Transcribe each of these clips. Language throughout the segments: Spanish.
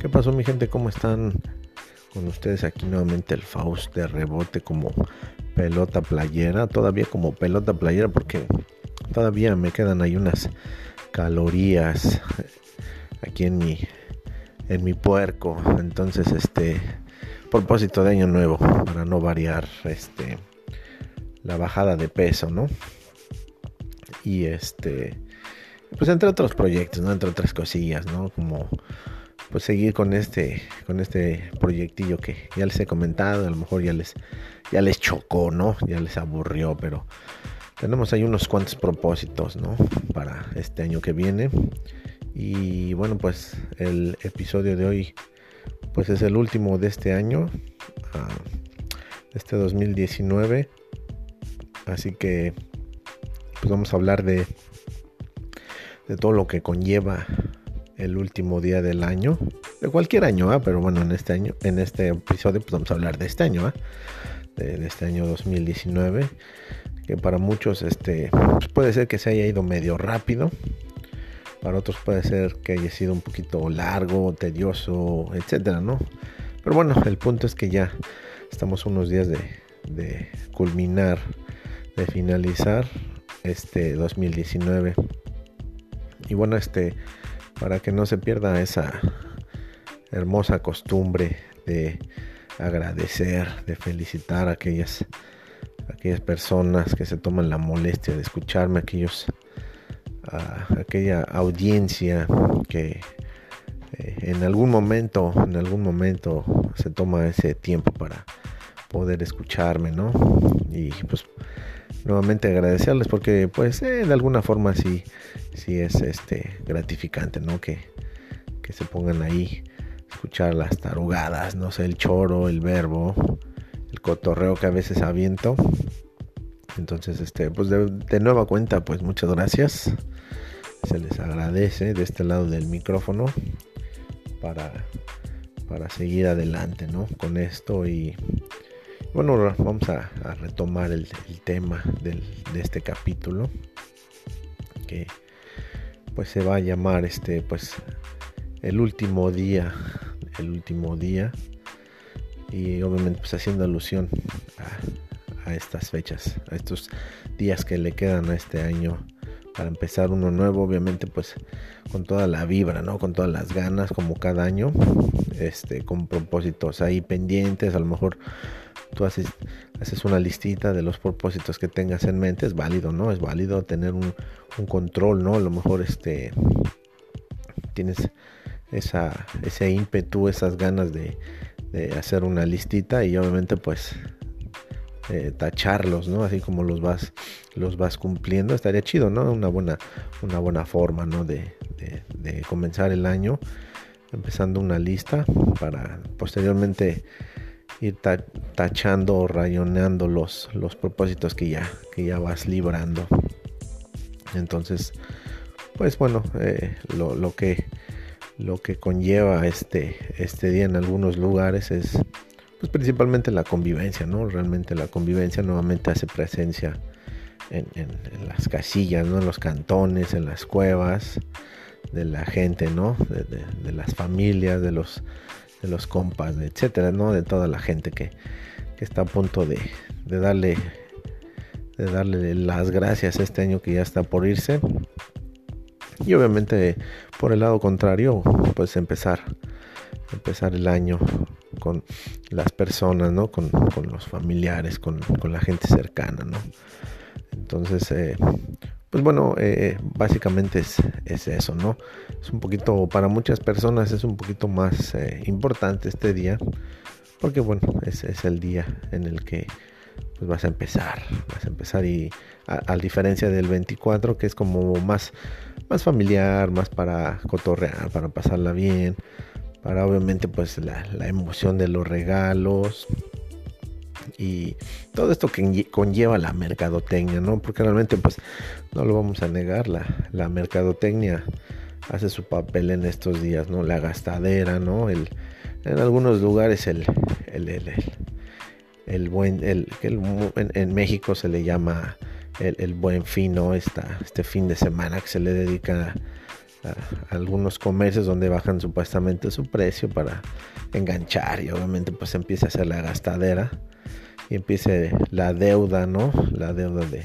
¿Qué pasó mi gente? ¿Cómo están? Con ustedes aquí nuevamente el Faust de rebote como pelota playera. Todavía como pelota playera porque todavía me quedan ahí unas calorías aquí en mi en mi puerco. Entonces, este propósito de año nuevo para no variar este la bajada de peso, ¿no? Y este pues entre otros proyectos, ¿no? Entre otras cosillas, ¿no? Como pues seguir con este con este proyectillo que ya les he comentado, a lo mejor ya les ya les chocó, ¿no? Ya les aburrió, pero tenemos ahí unos cuantos propósitos, ¿no? Para este año que viene. Y bueno, pues el episodio de hoy pues es el último de este año, uh, este 2019. Así que pues vamos a hablar de de todo lo que conlleva el último día del año, de cualquier año, ¿ah? pero bueno, en este año, en este episodio, pues vamos a hablar de este año, ¿ah? de, este año 2019, que para muchos este, pues puede ser que se haya ido medio rápido, para otros puede ser que haya sido un poquito largo, tedioso, etcétera, ¿no? Pero bueno, el punto es que ya estamos unos días de culminar, de finalizar este 2019. Y bueno, este para que no se pierda esa hermosa costumbre de agradecer, de felicitar a aquellas, aquellas personas que se toman la molestia de escucharme, aquellos, aquella audiencia que eh, en algún momento, en algún momento se toma ese tiempo para poder escucharme, ¿no? Y pues nuevamente agradecerles porque pues eh, de alguna forma sí, sí es este gratificante, ¿no? Que, que se pongan ahí, escuchar las tarugadas, no sé, el choro, el verbo, el cotorreo que a veces aviento. Entonces, este, pues de, de nueva cuenta, pues muchas gracias. Se les agradece de este lado del micrófono para, para seguir adelante, ¿no? Con esto y bueno, vamos a, retomar el, tema de este capítulo que pues se va a llamar este pues el último día, el último día y obviamente pues haciendo alusión a, a estas fechas, a estos días que le quedan a este año para empezar uno nuevo, obviamente pues con toda la vibra, ¿no? Con todas las ganas como cada año, este con propósitos ahí pendientes, a lo mejor tú haces, haces una listita de los propósitos que tengas en mente, es válido, ¿no? Es válido tener un, control, ¿no? A lo mejor este tienes esa, ese ímpetu, esas ganas de, hacer una listita y obviamente pues eh, tacharlos, ¿no? Así como los vas, los vas cumpliendo, estaría chido, ¿no? Una buena, una buena forma, ¿no? De, de comenzar el año empezando una lista para posteriormente ir tachando o rayoneando los, los propósitos que ya, que ya vas librando. Entonces, pues bueno, eh, lo, que, lo que conlleva este, este día en algunos lugares es pues principalmente la convivencia, ¿no? Realmente la convivencia nuevamente hace presencia en, las casillas, ¿no? En los cantones, en las cuevas de la gente, ¿no? de las familias, de los de los compas, etcétera, ¿no? De toda la gente que, está a punto de, darle de darle las gracias este año que ya está por irse. Y obviamente por el lado contrario, pues empezar empezar el año con las personas, ¿no? Con, los familiares, con, la gente cercana, ¿no? Entonces, eh, pues bueno, eh, básicamente es, es, eso, ¿no? Es un poquito, para muchas personas es un poquito más eh, importante este día, porque bueno, es, el día en el que pues vas a empezar, vas a empezar y a, diferencia del 24 que es como más, más familiar, más para cotorrear, para pasarla bien, para obviamente pues la emoción de los regalos, y todo esto que conlleva la mercadotecnia, ¿no? Porque realmente, pues, no lo vamos a negar, la, mercadotecnia hace su papel en estos días, ¿no? La gastadera, ¿no? El, en algunos lugares el, el, buen, el, en, México se le llama el, buen fin, ¿no? este fin de semana que se le dedica algunos comercios donde bajan supuestamente su precio para enganchar y obviamente pues empieza a hacer la gastadera y empiece la deuda, ¿no? La deuda de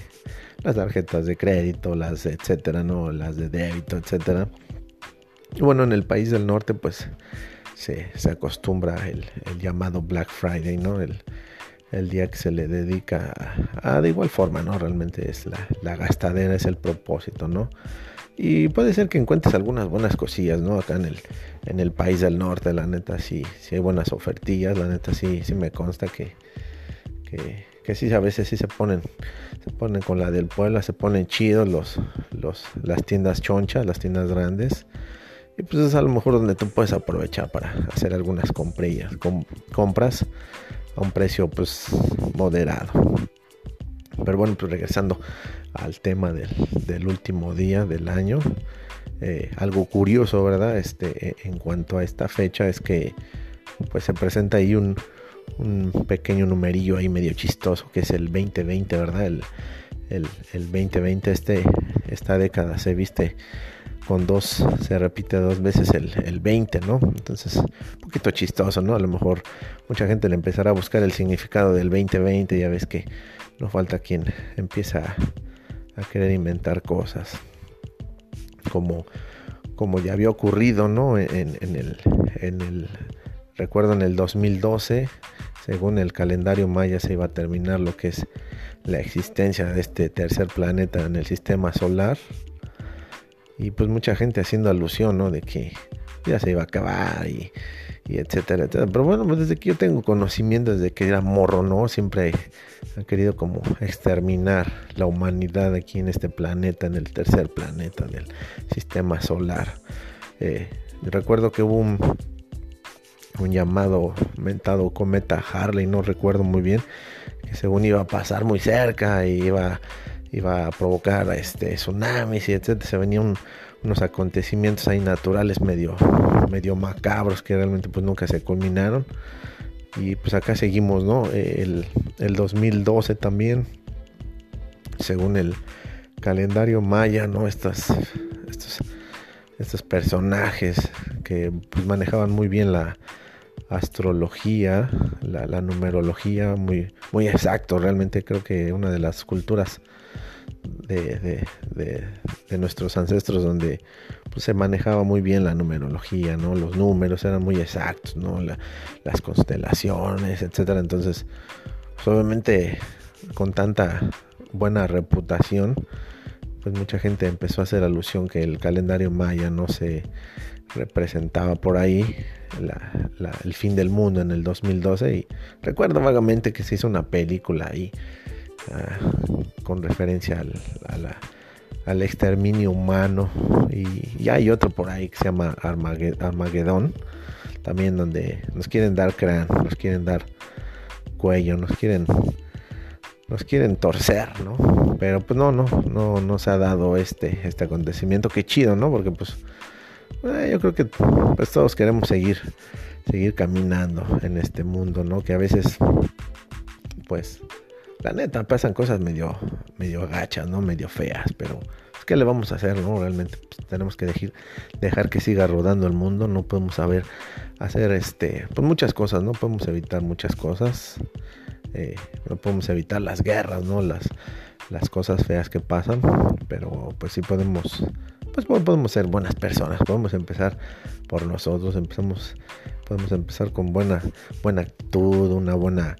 las tarjetas de crédito, las etcétera, ¿no? Las de débito, etcétera. Y bueno, en el país del norte pues se, acostumbra el, llamado Black Friday, ¿no? El, día que se le dedica a, de igual forma, ¿no? Realmente es la, la gastadera, es el propósito, ¿no? Y puede ser que encuentres algunas buenas cosillas, ¿no? Acá en el, en el país del norte, la neta, sí, sí hay buenas ofertillas, la neta, sí, sí me consta que, que, sí, a veces sí se ponen, se ponen con la del pueblo, se ponen chidos los, los, las tiendas chonchas, las tiendas grandes. Y pues es a lo mejor donde tú puedes aprovechar para hacer algunas comprillas, compras a un precio pues moderado. Pero bueno, pues regresando al tema del, último día del año. Eh, algo curioso, ¿verdad? Este, eh, en cuanto a esta fecha es que pues se presenta ahí un, pequeño numerillo ahí medio chistoso que es el 2020, ¿verdad? El, el, 2020, este, esta década se viste con dos, se repite dos veces el, el 20, ¿no? Entonces, un poquito chistoso, ¿no? A lo mejor mucha gente le empezará a buscar el significado del 2020, ya ves que no falta quien empieza a, querer inventar cosas. Como, como ya había ocurrido, ¿no? En el, recuerdo en el 2012, según el calendario maya se iba a terminar lo que es la existencia de este tercer planeta en el sistema solar. Y pues mucha gente haciendo alusión, ¿no? De que ya se iba a acabar y etcétera, etcétera. Pero bueno, pues desde que yo tengo conocimiento, desde que era morro, ¿no? Siempre han querido como exterminar la humanidad aquí en este planeta, en el tercer planeta del sistema solar. Eh, recuerdo que hubo un, un llamado mentado cometa Harley, no recuerdo muy bien, que según iba a pasar muy cerca y iba, iba a provocar este, tsunamis y etcétera. Se venía un unos acontecimientos ahí naturales medio, medio macabros que realmente pues nunca se culminaron. Y pues acá seguimos, ¿no? El, 2012 también, según el calendario maya, ¿no? Estas, estos, estos personajes que pues, manejaban muy bien la astrología, la, numerología, muy, muy exacto. Realmente creo que una de las culturas de, nuestros ancestros donde pues, se manejaba muy bien la numerología, ¿no? Los números eran muy exactos, ¿no? las constelaciones, etcétera. Entonces, pues, obviamente con tanta buena reputación, pues mucha gente empezó a hacer alusión que el calendario maya no se representaba por ahí el fin del mundo en el 2012 y recuerdo vagamente que se hizo una película ahí Ah, con referencia al, exterminio humano. Y, hay otro por ahí que se llama Armagedón, también donde nos quieren dar crán, nos quieren dar cuello, nos quieren nos quieren torcer, ¿no? Pero pues no, no, no, no se ha dado este, este acontecimiento. Qué chido, ¿no? Porque pues eh, yo creo que pues todos queremos seguir, seguir caminando en este mundo, ¿no? Que a veces, pues, la neta, pasan cosas medio, medio agachas, ¿no? Medio feas, pero pues, ¿qué le vamos a hacer, no? Realmente pues, tenemos que dejar, dejar que siga rodando el mundo, no podemos saber hacer, este, pues muchas cosas, no podemos evitar muchas cosas, eh, no podemos evitar las guerras, ¿no? Las, las cosas feas que pasan, pero pues sí podemos, pues podemos ser buenas personas, podemos empezar por nosotros, empezamos, podemos empezar con buena, buena actitud, una buena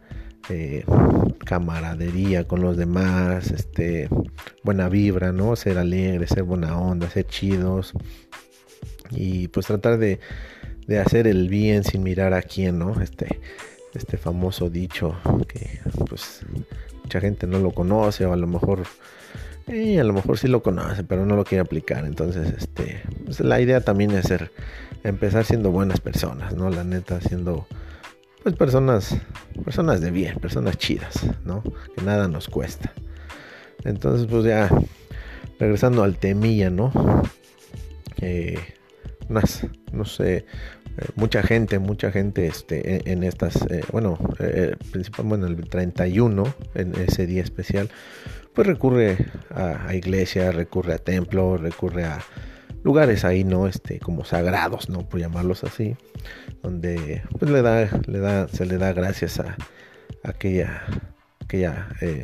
eh, camaradería con los demás, este, buena vibra, ¿no? Ser alegre, ser buena onda, ser chidos y pues tratar de, de hacer el bien sin mirar a quién, ¿no? Este, este famoso dicho que pues mucha gente no lo conoce o a lo mejor eh, a lo mejor sí lo conoce pero no lo quiere aplicar entonces este pues, la idea también es ser empezar siendo buenas personas no la neta siendo pues personas, personas de bien, personas chidas, ¿no? Que nada nos cuesta. Entonces, pues ya, regresando al temilla, ¿no? Eh, no sé, eh, mucha gente, mucha gente este, en, estas, eh, bueno, eh, principalmente en el 31, en ese día especial, pues recurre a, a iglesia, recurre a templo, recurre a lugares ahí, ¿no? Este, como sagrados, ¿no? Por llamarlos así, donde pues le da, le da, se le da gracias a, aquella, aquella eh,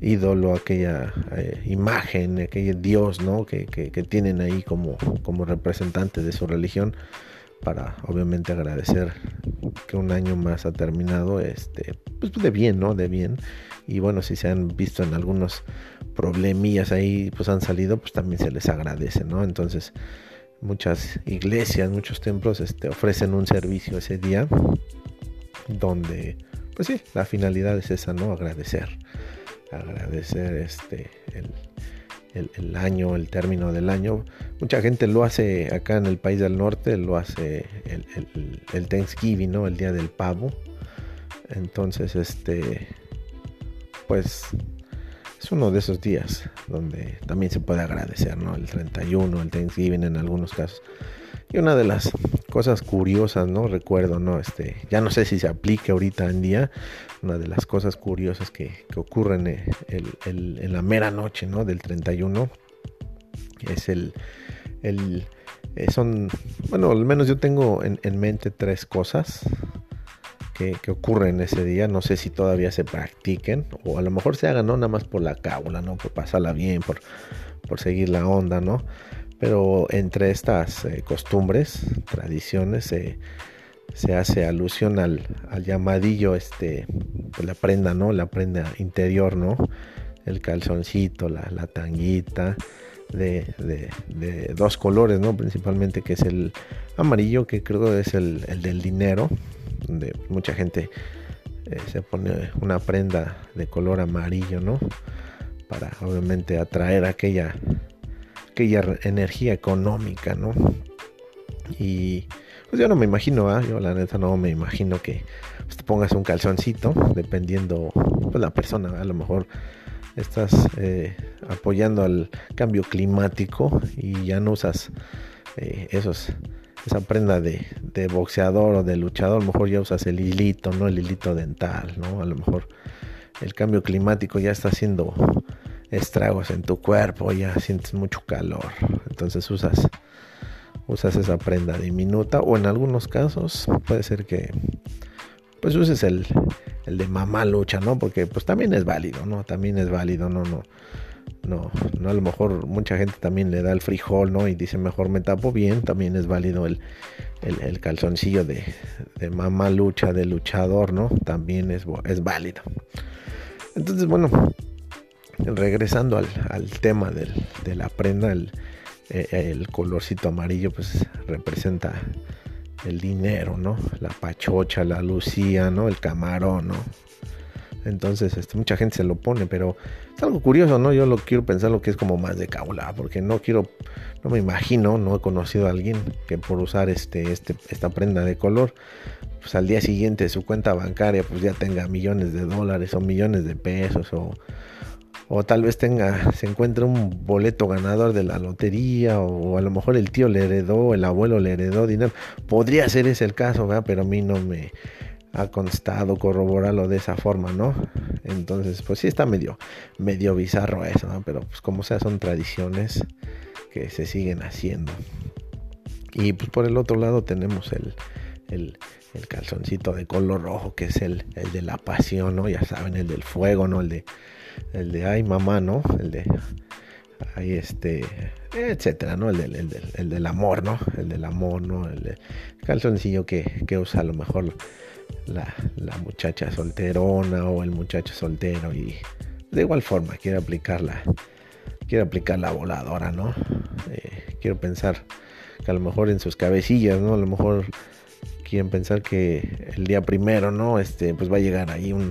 ídolo, aquella eh, imagen, aquel dios, ¿no? Que, que, tienen ahí como, como representante de su religión para obviamente agradecer que un año más ha terminado este pues de bien no de bien. Y bueno si se han visto en algunos problemillas ahí pues han salido pues también se les agradece no entonces muchas iglesias muchos templos este ofrecen un servicio ese día donde pues sí la finalidad es esa no agradecer. Agradecer este el, el, año, el término del año. Mucha gente lo hace acá en el país del norte, lo hace el, Thanksgiving, ¿no? El día del pavo. Entonces, este, pues es uno de esos días donde también se puede agradecer, ¿no? El 31, el Thanksgiving en algunos casos. Y una de las cosas curiosas, ¿no? Recuerdo, ¿no? Este, ya no sé si se aplique ahorita en día, una de las cosas curiosas que, ocurren eh, en la mera noche, ¿no? Del 31 es el, el eh, son, bueno, al menos yo tengo en, mente tres cosas que, que, ocurren ese día. No sé si todavía se practiquen o a lo mejor se hagan, ¿no? Nada más por la cábula, ¿no? Por pasarla bien, por, por seguir la onda, ¿no? Pero entre estas eh, costumbres, tradiciones, se hace alusión al, llamadillo, este, pues, la prenda, ¿no? La prenda interior, ¿no? El calzoncito, la, tanguita, de, dos colores, ¿no? Principalmente que es el amarillo, que creo es el, del dinero, donde mucha gente eh, se pone una prenda de color amarillo, ¿no? Para obviamente atraer aquella aquella energía económica, ¿no? Y pues yo no me imagino, ¿ah? yo la neta no me imagino que pues, te pongas un calzoncito, dependiendo pues, la persona, a lo mejor estás eh, apoyando al cambio climático y ya no usas eh, esos esa prenda de, boxeador o de luchador, a lo mejor ya usas el hilito, ¿no? El hilito dental, ¿no? A lo mejor el cambio climático ya está haciendo estragos en tu cuerpo, ya sientes mucho calor. Entonces usas, usas esa prenda diminuta o en algunos casos puede ser que pues uses el, el de mamá lucha, ¿no? Porque pues también es válido, ¿no? También es válido, no, no. No, a lo mejor mucha gente también le da el frijol, ¿no? Y dice mejor me tapo bien, también es válido el, el, calzoncillo de, de mamá lucha, de luchador, ¿no? También es, es válido. Entonces, bueno, regresando al, tema de la prenda, el, eh, el, colorcito amarillo pues representa el dinero, ¿no? La pachocha, la lucía, ¿no? El camarón, ¿no? Entonces, este, mucha gente se lo pone, pero es algo curioso, ¿no? Yo lo quiero pensar lo que es como más de caula, porque no quiero, no me imagino, no he conocido a alguien que por usar este, este, esta prenda de color, pues al día siguiente su cuenta bancaria pues ya tenga millones de dólares o millones de pesos o o tal vez tenga, se encuentre un boleto ganador de la lotería, o a lo mejor el tío le heredó, el abuelo le heredó dinero. Podría ser ese el caso, pero a mí no me ha constado corroborarlo de esa forma, ¿no? Entonces, pues sí está medio, medio bizarro eso, ¿no? Pero pues como sea, son tradiciones que se siguen haciendo. Y pues por el otro lado tenemos el, el, el calzoncito de color rojo, que es el, el de la pasión, ¿no? Ya saben, el del fuego, ¿no? El de el de ay mamá, ¿no? El de ay este, etcétera, ¿no? El del, el del, amor, ¿no? El del amor, ¿no? El calzoncillo que, que usa a lo mejor la, la, muchacha solterona o el muchacho soltero y de igual forma quiere aplicarla, quiere aplicar la voladora, ¿no? Eh, quiero pensar que a lo mejor en sus cabecillas, ¿no? A lo mejor quieren pensar que el día primero, ¿no? Este, pues va a llegar ahí un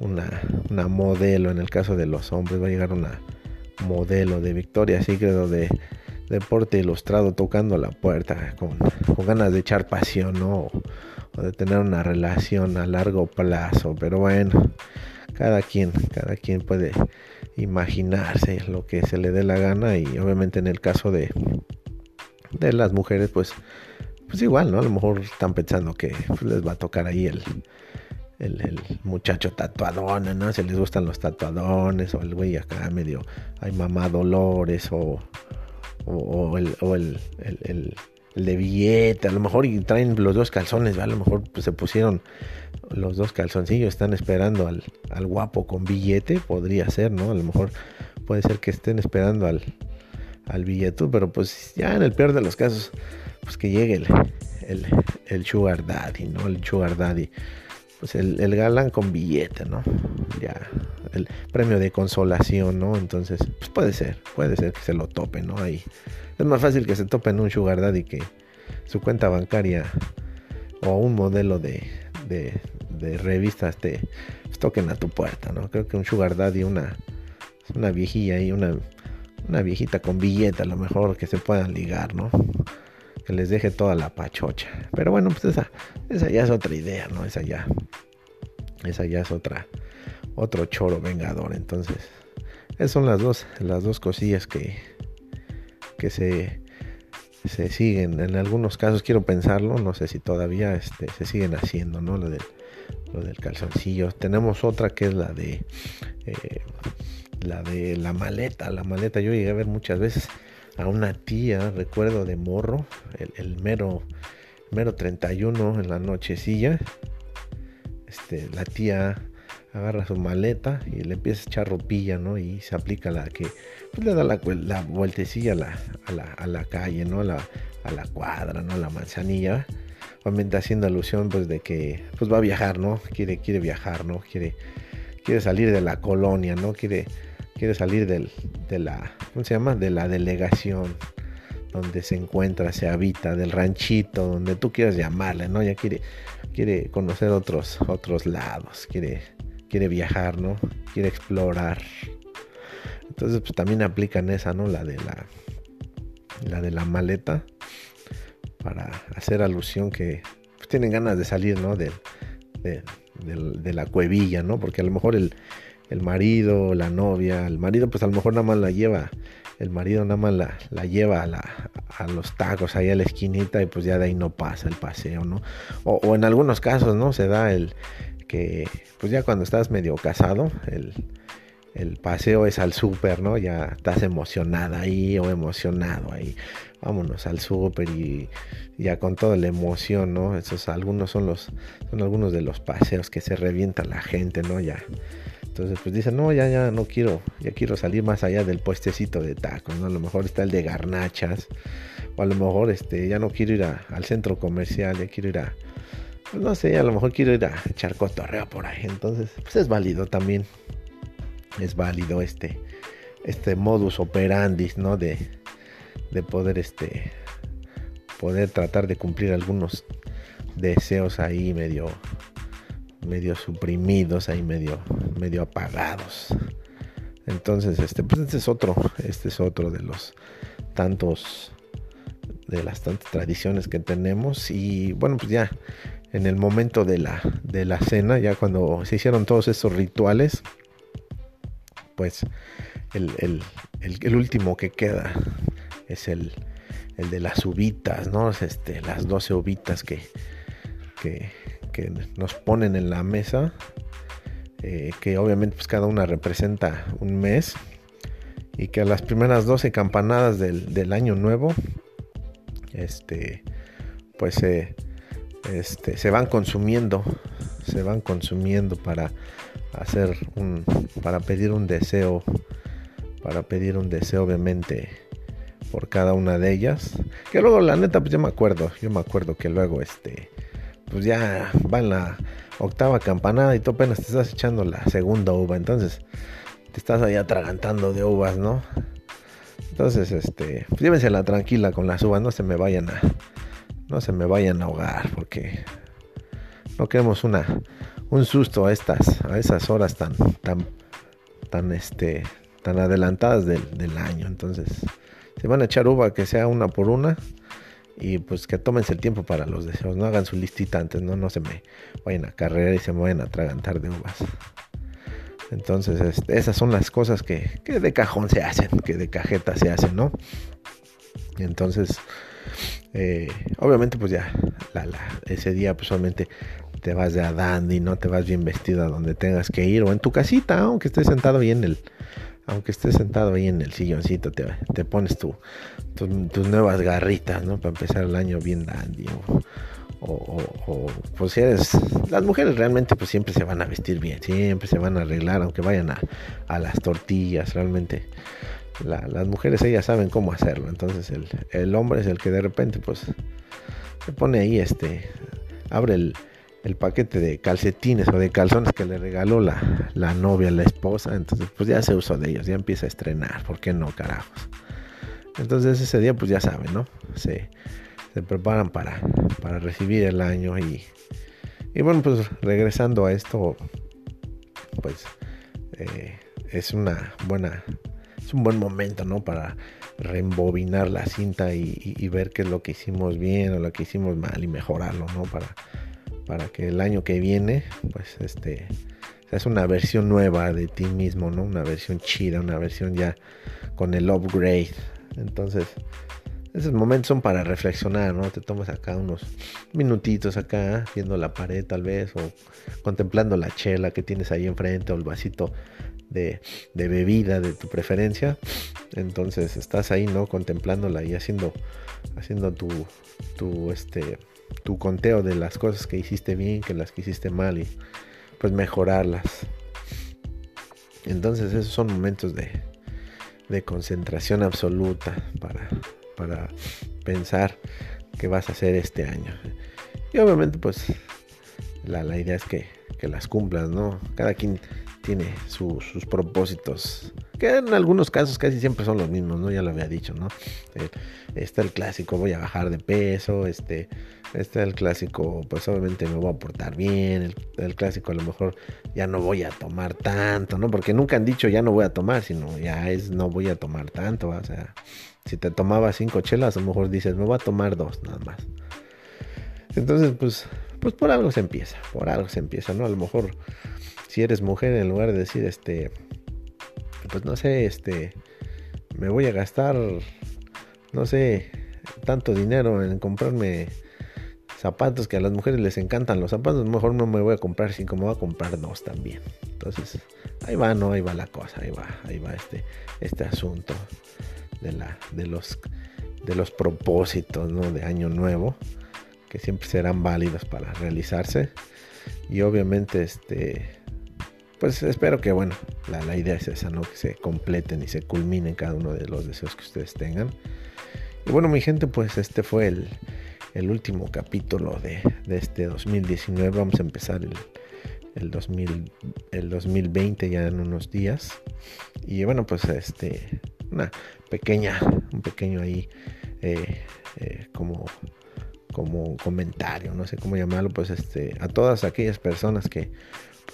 una, modelo, en el caso de los hombres va a llegar una modelo de Victoria Secret de deporte ilustrado tocando la puerta con, ganas de echar pasión o de tener una relación a largo plazo. Pero bueno, cada quien, cada quien puede imaginarse lo que se le dé la gana y obviamente en el caso de, de las mujeres pues, pues igual, ¿no? A lo mejor están pensando que pues, les va a tocar ahí el, el, muchacho tatuadón, ¿no? Si les gustan los tatuadones o el güey acá medio, hay mamá Dolores o, o, el, o el, el, de billete, a lo mejor y traen los dos calzones, a lo mejor pues, se pusieron los dos calzoncillos, están esperando al, al, guapo con billete, podría ser, ¿no? A lo mejor puede ser que estén esperando al, al billete, pero pues ya en el peor de los casos, pues que llegue el, el, el sugar daddy, ¿no? El sugar daddy pues el, el, galán con billete, ¿no? Ya, el premio de consolación, ¿no? Entonces, pues puede ser, puede ser que se lo topen, ¿no? Ahí. Es más fácil que se topen un sugar daddy que su cuenta bancaria o un modelo de, de, de revistas te pues, toquen a tu puerta, ¿no? Creo que un sugar daddy, una, una viejilla y una, una viejita con billete a lo mejor que se puedan ligar, ¿no? que les deje toda la pachocha. Pero bueno, pues esa, esa ya es otra idea, ¿no? Esa ya, esa ya es otra, otro choro vengador. Entonces, esas son las dos, las dos cosillas que, que se, se siguen. En algunos casos quiero pensarlo, no sé si todavía este, se siguen haciendo, ¿no? Lo del, lo del calzoncillo. Tenemos otra que es la de eh, la de la maleta. La maleta yo llegué a ver muchas veces a una tía, recuerdo de morro, el, mero, mero 31 en la nochecilla. Este, la tía agarra su maleta y le empieza a echar ropilla, ¿no? Y se aplica la que pues, le da la, la vueltecilla a la, a, la, calle, ¿no? A la, a la cuadra, ¿no? A la manzanilla. Obviamente haciendo alusión, pues, de que pues va a viajar, ¿no? Quiere, quiere viajar, ¿no? Quiere, quiere salir de la colonia, ¿no? Quiere quiere salir de la, ¿cómo se llama? De la delegación donde se encuentra, se habita, del ranchito, donde tú quieras llamarle, ¿no? Ya quiere, quiere conocer otros, otros lados, quiere, quiere viajar, ¿no? Quiere explorar. Entonces, pues también aplican esa, ¿no? La de la, la de la maleta, para hacer alusión que pues, tienen ganas de salir, ¿no? de, de la cuevilla, ¿no? Porque a lo mejor el, el marido, la novia, el marido pues a lo mejor nada más la lleva, el marido nada más la, la lleva a, la, a, los tacos ahí a la esquinita y pues ya de ahí no pasa el paseo, ¿no? O, en algunos casos, ¿no? Se da el que pues ya cuando estás medio casado, el, el paseo es al súper, ¿no? Ya estás emocionada ahí o emocionado ahí. Vámonos al súper y ya con toda la emoción, ¿no? Esos algunos son los son algunos de los paseos que se revienta la gente, ¿no? Ya entonces, pues dicen, no, ya, ya no quiero, ya quiero salir más allá del puestecito de tacos, ¿no? A lo mejor está el de garnachas, o a lo mejor este, ya no quiero ir al centro comercial, ya quiero ir a, pues no sé, a lo mejor quiero ir a echar cotorreo por ahí. Entonces, pues es válido también, es válido este, este modus operandi, ¿no? De, de poder, este, poder tratar de cumplir algunos deseos ahí medio medio suprimidos, ahí medio, medio apagados. Entonces, este, pues este es otro, este es otro de los tantos, de las tantas tradiciones que tenemos. Y bueno, pues ya en el momento de la, de la cena, ya cuando se hicieron todos esos rituales, pues el, el, último que queda es el, el de las uvitas, ¿no? este, las 12 uvitas que, que, que nos ponen en la mesa, eh, que obviamente pues cada una representa un mes y que a las primeras 12 campanadas del, año nuevo, este, pues este, se van consumiendo, se van consumiendo para hacer un, para pedir un deseo, para pedir un deseo obviamente por cada una de ellas. Que luego la neta pues yo me acuerdo, yo me acuerdo que luego este pues ya va en la octava campanada y tú apenas te estás echando la segunda uva. Entonces te estás ahí atragantando de uvas, ¿no? Entonces, este, pues llévensela tranquila con las uvas, no se me vayan a, no se me vayan a ahogar, porque no queremos una, un susto a estas, a esas horas tan, tan, tan, este, tan adelantadas del, del año. Entonces, si van a echar uva, que sea una por una, y pues que tómense el tiempo para los deseos, no hagan su listita antes, no, no se me vayan a carrera y se me vayan a atragantar de uvas. Entonces, este, esas son las cosas que, de cajón se hacen, que de cajeta se hacen, ¿no? Entonces, eh, obviamente, pues ya, ese día, pues solamente te vas de a dandy, ¿no? Te vas bien vestido a donde tengas que ir, o en tu casita, aunque estés sentado ahí en el, aunque estés sentado ahí en el silloncito, te, te pones tu, tus nuevas garritas, ¿no? Para empezar el año bien dandy. O, pues si eres, las mujeres realmente pues siempre se van a vestir bien, siempre se van a arreglar, aunque vayan a, a las tortillas, realmente. las mujeres ellas saben cómo hacerlo, entonces el, el hombre es el que de repente pues se pone ahí este, abre el, el paquete de calcetines o de calzones que le regaló la, la novia, la esposa, entonces pues ya se usó de ellos, ya empieza a estrenar, ¿por qué no, carajos? Entonces ese día pues ya saben, ¿no? Se, se preparan para, para recibir el año y, y bueno, pues regresando a esto, pues eh, es una buena, es un buen momento, ¿no? Para reembobinar la cinta y, y, ver qué es lo que hicimos bien o lo que hicimos mal y mejorarlo, ¿no? Para para que el año que viene, pues este, es una versión nueva de ti mismo, ¿no? Una versión chida, una versión ya con el upgrade. Entonces, esos momentos son para reflexionar, ¿no? Te tomas acá unos minutitos acá, viendo la pared tal vez, o contemplando la chela que tienes ahí enfrente, o el vasito de, de bebida de tu preferencia. Entonces estás ahí, ¿no? Contemplándola y haciendo, haciendo tu, tu, este, tu conteo de las cosas que hiciste bien, que las que hiciste mal y pues mejorarlas. Entonces esos son momentos de, de concentración absoluta para, para pensar qué vas a hacer este año. Y obviamente pues la, la idea es que, que, las cumplas, ¿no? Cada quien tiene sus propósitos que en algunos casos casi siempre son los mismos, ¿no? Ya lo había dicho, ¿no? Eh, está el clásico, voy a bajar de peso, este, está el clásico, pues obviamente me voy a portar bien, el, clásico a lo mejor ya no voy a tomar tanto, ¿no? Porque nunca han dicho ya no voy a tomar, sino ya es no voy a tomar tanto, o sea, si te tomabas cinco chelas, a lo mejor dices, me voy a tomar dos nada más. Entonces, pues, pues por algo se empieza, por algo se empieza, ¿no? A lo mejor si eres mujer, en lugar de decir, este, pues no sé, este, me voy a gastar, no sé, tanto dinero en comprarme zapatos que a las mujeres les encantan los zapatos, mejor no me voy a comprar cinco, me voy a comprar dos también. Entonces, ahí va, no, ahí va la cosa, ahí va, ahí va este, este asunto de la, de los, de los propósitos, ¿no? De año nuevo, que siempre serán válidos para realizarse. Y obviamente, este, pues espero que, bueno, la, idea es esa, ¿no? Que se completen y se culminen cada uno de los deseos que ustedes tengan. Y bueno, mi gente, pues este fue el, el último capítulo de, de, este 2019. Vamos a empezar el, el, 2000, el 2020 ya en unos días. Y bueno, pues este, una pequeña, un pequeño ahí, eh, eh, como como comentario, no sé cómo llamarlo, pues este, a todas aquellas personas que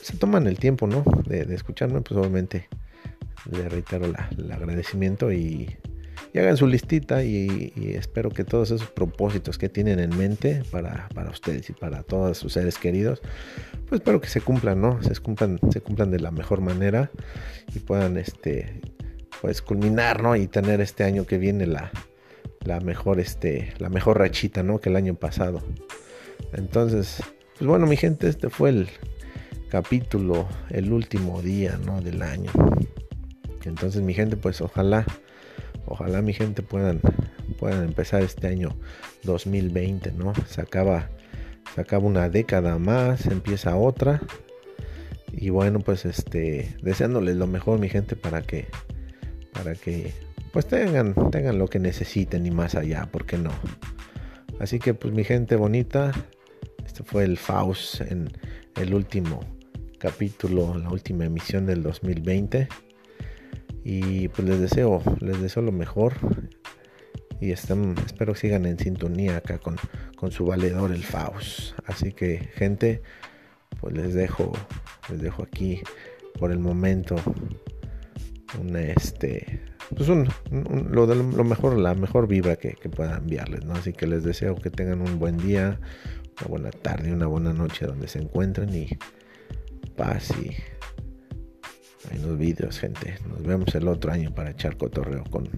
se toman el tiempo, ¿no? De, escucharme, pues obviamente le reitero el agradecimiento y, hagan su listita y, espero que todos esos propósitos que tienen en mente para, ustedes y para todos sus seres queridos, pues espero que se cumplan, ¿no? Se cumplan, se cumplan de la mejor manera y puedan, este, pues culminar, ¿no? Y tener este año que viene la, la mejor, este, la mejor rachita, ¿no? Que el año pasado. Entonces, pues bueno, mi gente, este fue el capítulo, el último día ¿no? del año. Entonces mi gente, pues ojalá, ojalá mi gente puedan, puedan empezar este año 2020, ¿no? Se acaba, se acaba una década más, empieza otra. Y bueno, pues este, deseándoles lo mejor mi gente para que, para que pues tengan, tengan lo que necesiten y más allá, ¿por qué no? Así que pues mi gente bonita, este fue el Faust en el último capítulo, la última emisión del 2020. Y pues les deseo, les deseo lo mejor. Y espero sigan en sintonía acá con, con su valedor el Faust. Así que gente, pues les dejo, les dejo aquí por el momento un este pues un, lo, lo mejor la mejor vibra que, que pueda enviarles no así que les deseo que tengan un buen día una buena tarde una buena noche donde se encuentren y paz y en los vídeos, gente. Nos vemos el otro año para echar cotorreo con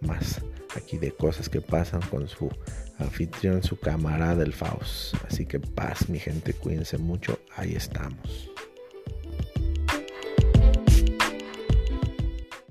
más aquí de cosas que pasan con su anfitrión, su camarada el Faust. Así que paz, mi gente, cuídense mucho. Ahí estamos.